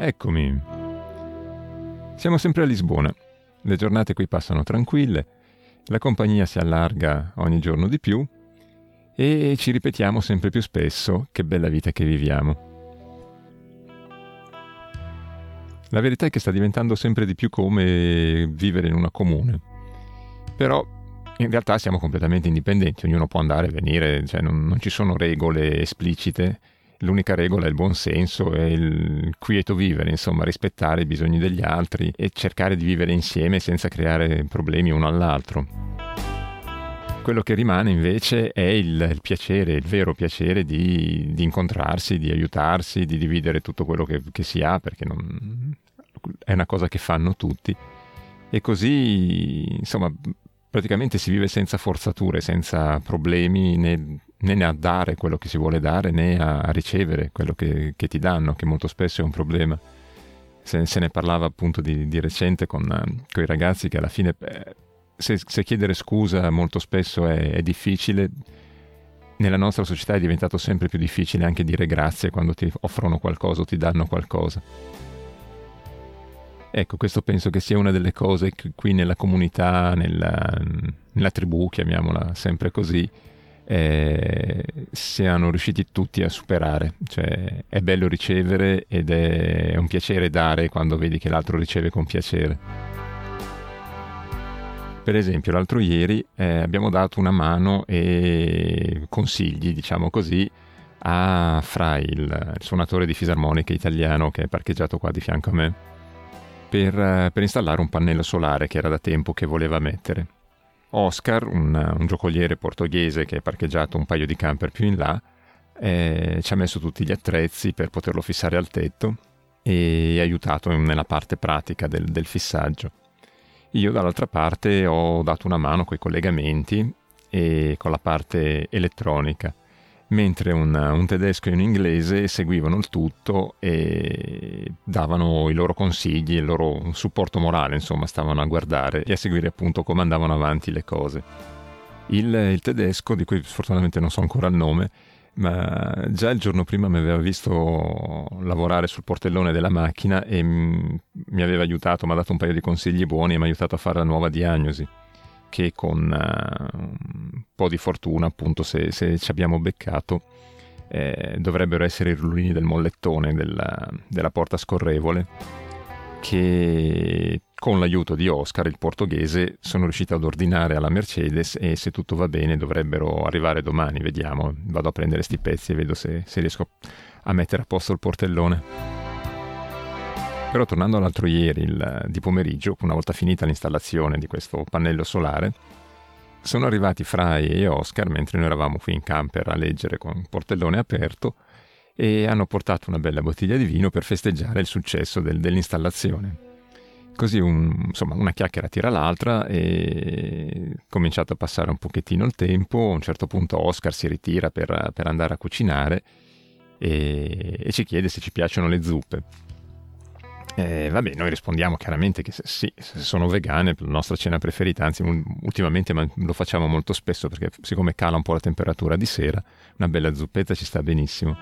Eccomi. Siamo sempre a Lisbona. Le giornate qui passano tranquille, la compagnia si allarga ogni giorno di più e ci ripetiamo sempre più spesso che bella vita che viviamo. La verità è che sta diventando sempre di più come vivere in una comune. Però in realtà siamo completamente indipendenti, ognuno può andare e venire, cioè non, non ci sono regole esplicite l'unica regola è il buon senso e il quieto vivere, insomma, rispettare i bisogni degli altri e cercare di vivere insieme senza creare problemi uno all'altro. Quello che rimane invece è il, il piacere, il vero piacere di, di, incontrarsi, di aiutarsi, di dividere tutto quello che, che si ha, perché non, è una cosa che fanno tutti. E così, insomma, praticamente si vive senza forzature, senza problemi né né a dare quello che si vuole dare né a ricevere quello che, che ti danno, che molto spesso è un problema. Se, se ne parlava appunto di, di recente con, con, i ragazzi che alla fine eh, se, se, chiedere scusa molto spesso è, è difficile, nella nostra società è diventato sempre più difficile anche dire grazie quando ti offrono qualcosa o ti danno qualcosa. Ecco, questo penso che sia una delle cose che qui nella comunità, nella, nella tribù, chiamiamola sempre così, eh, siano riusciti tutti a superare. Cioè, è bello ricevere ed è un piacere dare quando vedi che l'altro riceve con piacere. Per esempio, l'altro ieri eh, abbiamo dato una mano e consigli, diciamo così, a Fra, il, suonatore di fisarmonica italiano che è parcheggiato qua di fianco a me, per, per installare un pannello solare che era da tempo che voleva mettere. Oscar, un, un giocoliere portoghese che è parcheggiato un paio di camper più in là, eh, ci ha messo tutti gli attrezzi per poterlo fissare al tetto e aiutato nella parte pratica del, del fissaggio. Io dall'altra parte ho dato una mano con i collegamenti e con la parte elettronica mentre un, un, tedesco e un inglese seguivano il tutto e davano i loro consigli, il loro supporto morale, insomma, stavano a guardare e a seguire appunto come andavano avanti le cose. Il, il tedesco, di cui sfortunatamente non so ancora il nome, ma già il giorno prima mi aveva visto lavorare sul portellone della macchina e mi aveva aiutato, mi ha dato un paio di consigli buoni e mi ha aiutato a fare la nuova diagnosi che con uh, un po' di fortuna, appunto, se, se ci abbiamo beccato, eh, dovrebbero essere i rullini del mollettone della, della porta scorrevole che con l'aiuto di Oscar, il portoghese, sono riuscito ad ordinare alla Mercedes e se tutto va bene dovrebbero arrivare domani, vediamo, vado a prendere sti pezzi e vedo se, se riesco a mettere a posto il portellone. Però tornando all'altro ieri, il, di pomeriggio, una volta finita l'installazione di questo pannello solare, sono arrivati Fry e Oscar mentre noi eravamo qui in camper a leggere con il portellone aperto e hanno portato una bella bottiglia di vino per festeggiare il successo del, dell'installazione. Così un, insomma, una chiacchiera tira l'altra e cominciato a passare un pochettino il tempo. A un certo punto Oscar si ritira per, per andare a cucinare e, e ci chiede se ci piacciono le zuppe. Eh, vabbè, noi rispondiamo chiaramente che sì, sono vegane, la nostra cena preferita, anzi ultimamente lo facciamo molto spesso perché siccome cala un po' la temperatura di sera, una bella zuppetta ci sta benissimo.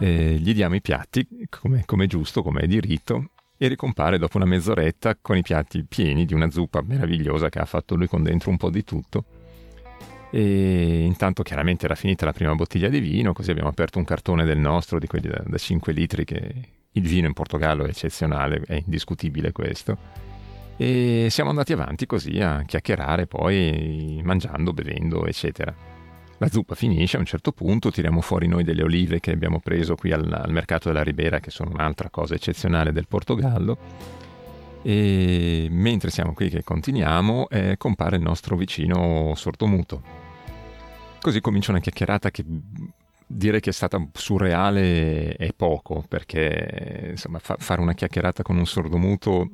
Eh, gli diamo i piatti come, come giusto, come è di rito, e ricompare dopo una mezz'oretta con i piatti pieni di una zuppa meravigliosa che ha fatto lui con dentro un po' di tutto. E intanto chiaramente era finita la prima bottiglia di vino, così abbiamo aperto un cartone del nostro, di quelli da, da 5 litri che, il vino in Portogallo è eccezionale, è indiscutibile questo. E siamo andati avanti così a chiacchierare, poi mangiando, bevendo, eccetera. La zuppa finisce a un certo punto, tiriamo fuori noi delle olive che abbiamo preso qui al, al mercato della Ribera, che sono un'altra cosa eccezionale del Portogallo. E mentre siamo qui che continuiamo, eh, compare il nostro vicino sordomuto. Così comincia una chiacchierata che dire che è stata surreale è poco, perché insomma, fa- fare una chiacchierata con un sordomuto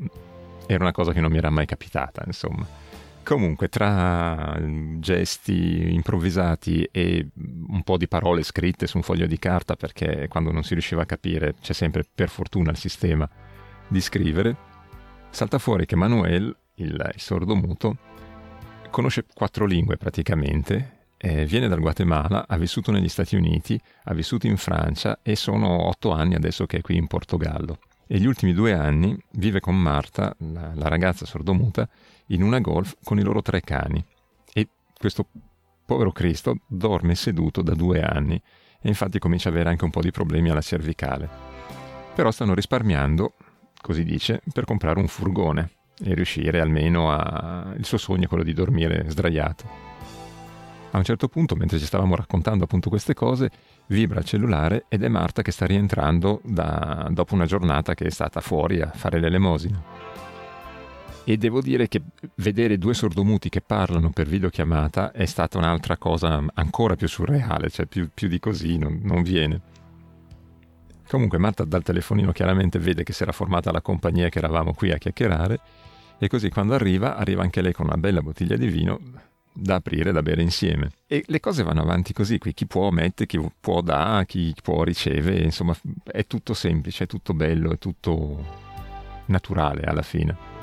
era una cosa che non mi era mai capitata, insomma. Comunque, tra gesti improvvisati e un po' di parole scritte su un foglio di carta, perché quando non si riusciva a capire c'è sempre per fortuna il sistema di scrivere, salta fuori che Manuel, il, il sordomuto, conosce quattro lingue praticamente eh, viene dal Guatemala, ha vissuto negli Stati Uniti, ha vissuto in Francia e sono otto anni adesso che è qui in Portogallo. E gli ultimi due anni vive con Marta, la, la ragazza sordomuta, in una golf con i loro tre cani. E questo povero Cristo dorme seduto da due anni e infatti comincia ad avere anche un po' di problemi alla cervicale. Però stanno risparmiando, così dice, per comprare un furgone e riuscire almeno a... il suo sogno è quello di dormire sdraiato. A un certo punto, mentre ci stavamo raccontando appunto queste cose, vibra il cellulare ed è Marta che sta rientrando da... dopo una giornata che è stata fuori a fare l'elemosina. E devo dire che vedere due sordomuti che parlano per videochiamata è stata un'altra cosa ancora più surreale, cioè più, più di così non, non viene. Comunque Marta dal telefonino chiaramente vede che si era formata la compagnia che eravamo qui a chiacchierare e così quando arriva, arriva anche lei con una bella bottiglia di vino da aprire, da bere insieme. E le cose vanno avanti così, qui chi può mette, chi può dà, chi può riceve, insomma è tutto semplice, è tutto bello, è tutto naturale alla fine.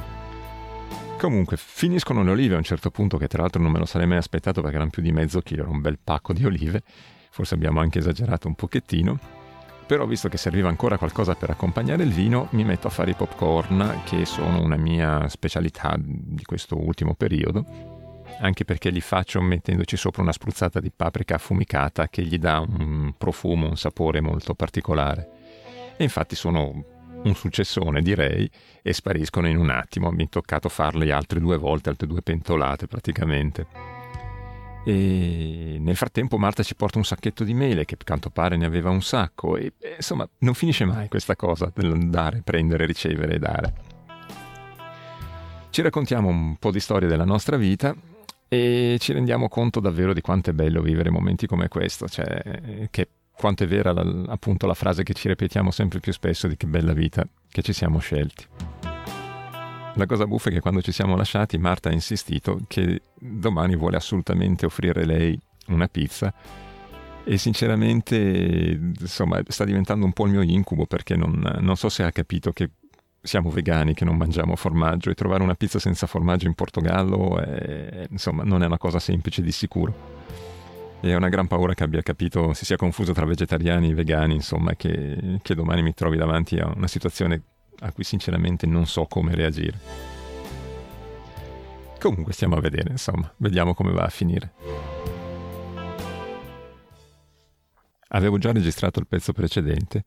Comunque, finiscono le olive a un certo punto, che tra l'altro non me lo sarei mai aspettato perché erano più di mezzo chilo, era un bel pacco di olive, forse abbiamo anche esagerato un pochettino. Però visto che serviva ancora qualcosa per accompagnare il vino, mi metto a fare i popcorn, che sono una mia specialità di questo ultimo periodo anche perché li faccio mettendoci sopra una spruzzata di paprika affumicata che gli dà un profumo, un sapore molto particolare. E infatti sono un successone direi e spariscono in un attimo, mi è toccato farli altre due volte, altre due pentolate praticamente. E nel frattempo Marta ci porta un sacchetto di mele che a quanto pare ne aveva un sacco e, insomma non finisce mai questa cosa dell'andare, prendere, ricevere e dare. Ci raccontiamo un po' di storia della nostra vita e ci rendiamo conto davvero di quanto è bello vivere momenti come questo, cioè che quanto è vera la, appunto la frase che ci ripetiamo sempre più spesso di che bella vita che ci siamo scelti. La cosa buffa è che quando ci siamo lasciati Marta ha insistito che domani vuole assolutamente offrire lei una pizza e sinceramente insomma sta diventando un po' il mio incubo perché non, non so se ha capito che siamo vegani, che non mangiamo formaggio e trovare una pizza senza formaggio in Portogallo è, insomma non è una cosa semplice di sicuro e ho una gran paura che abbia capito, si sia confuso tra vegetariani e vegani, insomma, che, che domani mi trovi davanti a una situazione a cui sinceramente non so come reagire. Comunque stiamo a vedere, insomma, vediamo come va a finire. Avevo già registrato il pezzo precedente,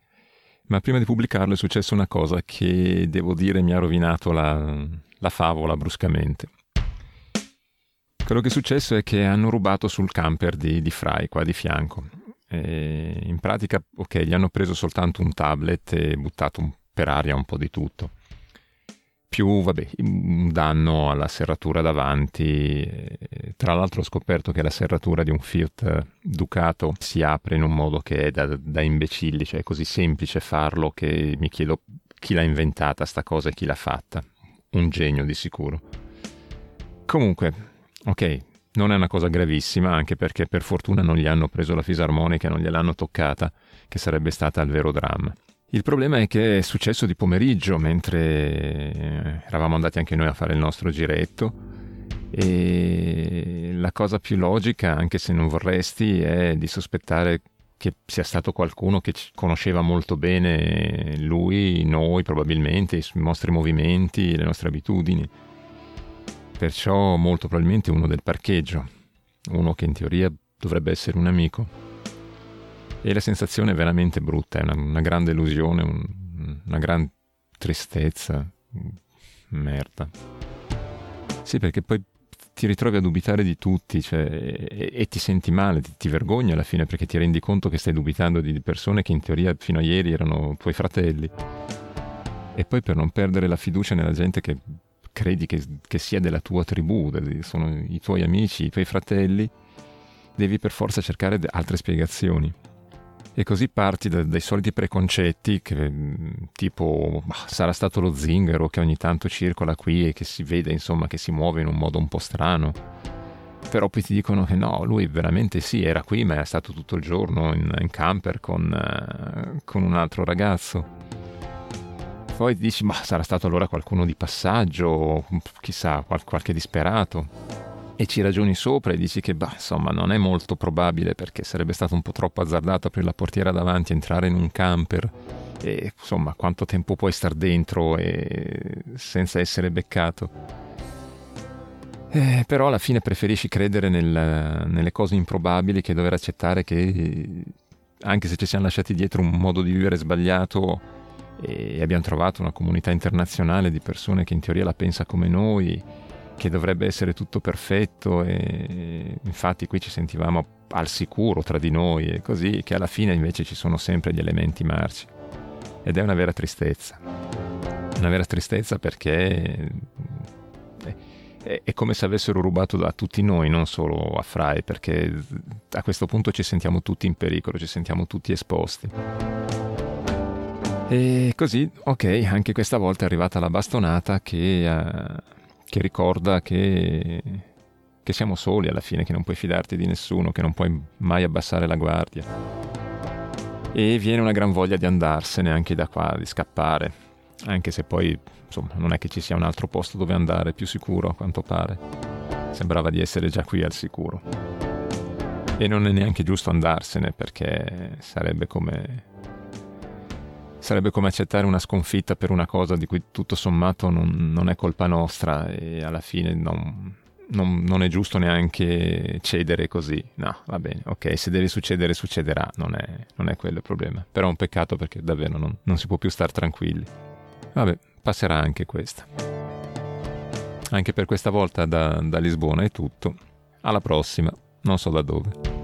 ma prima di pubblicarlo è successa una cosa che devo dire mi ha rovinato la, la favola bruscamente. Quello che è successo è che hanno rubato sul camper di, di Fry, qua di fianco. E in pratica, ok, gli hanno preso soltanto un tablet e buttato per aria un po' di tutto. Più, vabbè, un danno alla serratura davanti. Tra l'altro ho scoperto che la serratura di un Fiat Ducato si apre in un modo che è da, da imbecilli, cioè è così semplice farlo che mi chiedo chi l'ha inventata sta cosa e chi l'ha fatta. Un genio di sicuro. Comunque, Ok, non è una cosa gravissima, anche perché per fortuna non gli hanno preso la fisarmonica, non gliel'hanno toccata, che sarebbe stata il vero dramma. Il problema è che è successo di pomeriggio, mentre eh, eravamo andati anche noi a fare il nostro giretto, e la cosa più logica, anche se non vorresti, è di sospettare che sia stato qualcuno che conosceva molto bene lui, noi probabilmente, i nostri movimenti, le nostre abitudini. Perciò molto probabilmente uno del parcheggio, uno che in teoria dovrebbe essere un amico. E la sensazione è veramente brutta, è una, una grande illusione, un, una gran tristezza, merda. Sì, perché poi ti ritrovi a dubitare di tutti cioè, e, e, ti senti male, ti, ti, vergogni alla fine perché ti rendi conto che stai dubitando di persone che in teoria fino a ieri erano tuoi fratelli. E poi per non perdere la fiducia nella gente che credi che, che sia della tua tribù, sono i tuoi amici, i tuoi fratelli, devi per forza cercare altre spiegazioni. E così parti da, dai soliti preconcetti, che, tipo bah, sarà stato lo zingaro che ogni tanto circola qui e che si vede insomma che si muove in un modo un po' strano. Però poi ti dicono che no, lui veramente sì, era qui, ma è stato tutto il giorno in, in camper con, uh, con un altro ragazzo poi dici, ma sarà stato allora qualcuno di passaggio, chissà, qual- qualche disperato. E ci ragioni sopra e dici che bah, insomma non è molto probabile perché sarebbe stato un po' troppo azzardato aprire la portiera davanti, entrare in un camper e insomma quanto tempo puoi star dentro e... senza essere beccato. Eh, però alla fine preferisci credere nel, nelle cose improbabili che dover accettare che anche se ci siamo lasciati dietro un modo di vivere sbagliato e abbiamo trovato una comunità internazionale di persone che in teoria la pensa come noi, che dovrebbe essere tutto perfetto e infatti qui ci sentivamo al sicuro tra di noi e così, che alla fine invece ci sono sempre gli elementi marci. Ed è una vera tristezza. Una vera tristezza perché è, come se avessero rubato da tutti noi, non solo a Fry, perché a questo punto ci sentiamo tutti in pericolo, ci sentiamo tutti esposti. E così, ok, anche questa volta è arrivata la bastonata che... che ricorda che, che siamo soli alla fine, che non puoi fidarti di nessuno, che non puoi mai abbassare la guardia. E viene una gran voglia di andarsene anche da qua, di scappare, anche se poi insomma non è che ci sia un altro posto dove andare più sicuro a quanto pare. Sembrava di essere già qui al sicuro. E non è neanche giusto andarsene perché sarebbe come sarebbe come accettare una sconfitta per una cosa di cui tutto sommato non, non è colpa nostra e alla fine non, non, non, è giusto neanche cedere così. No, va bene, ok, se deve succedere succederà, non è, non è quello il problema. Però è un peccato perché davvero non, si può più stare tranquilli. Vabbè, passerà anche questa. Anche per questa volta da, da Lisbona è tutto. Alla prossima, non so da dove.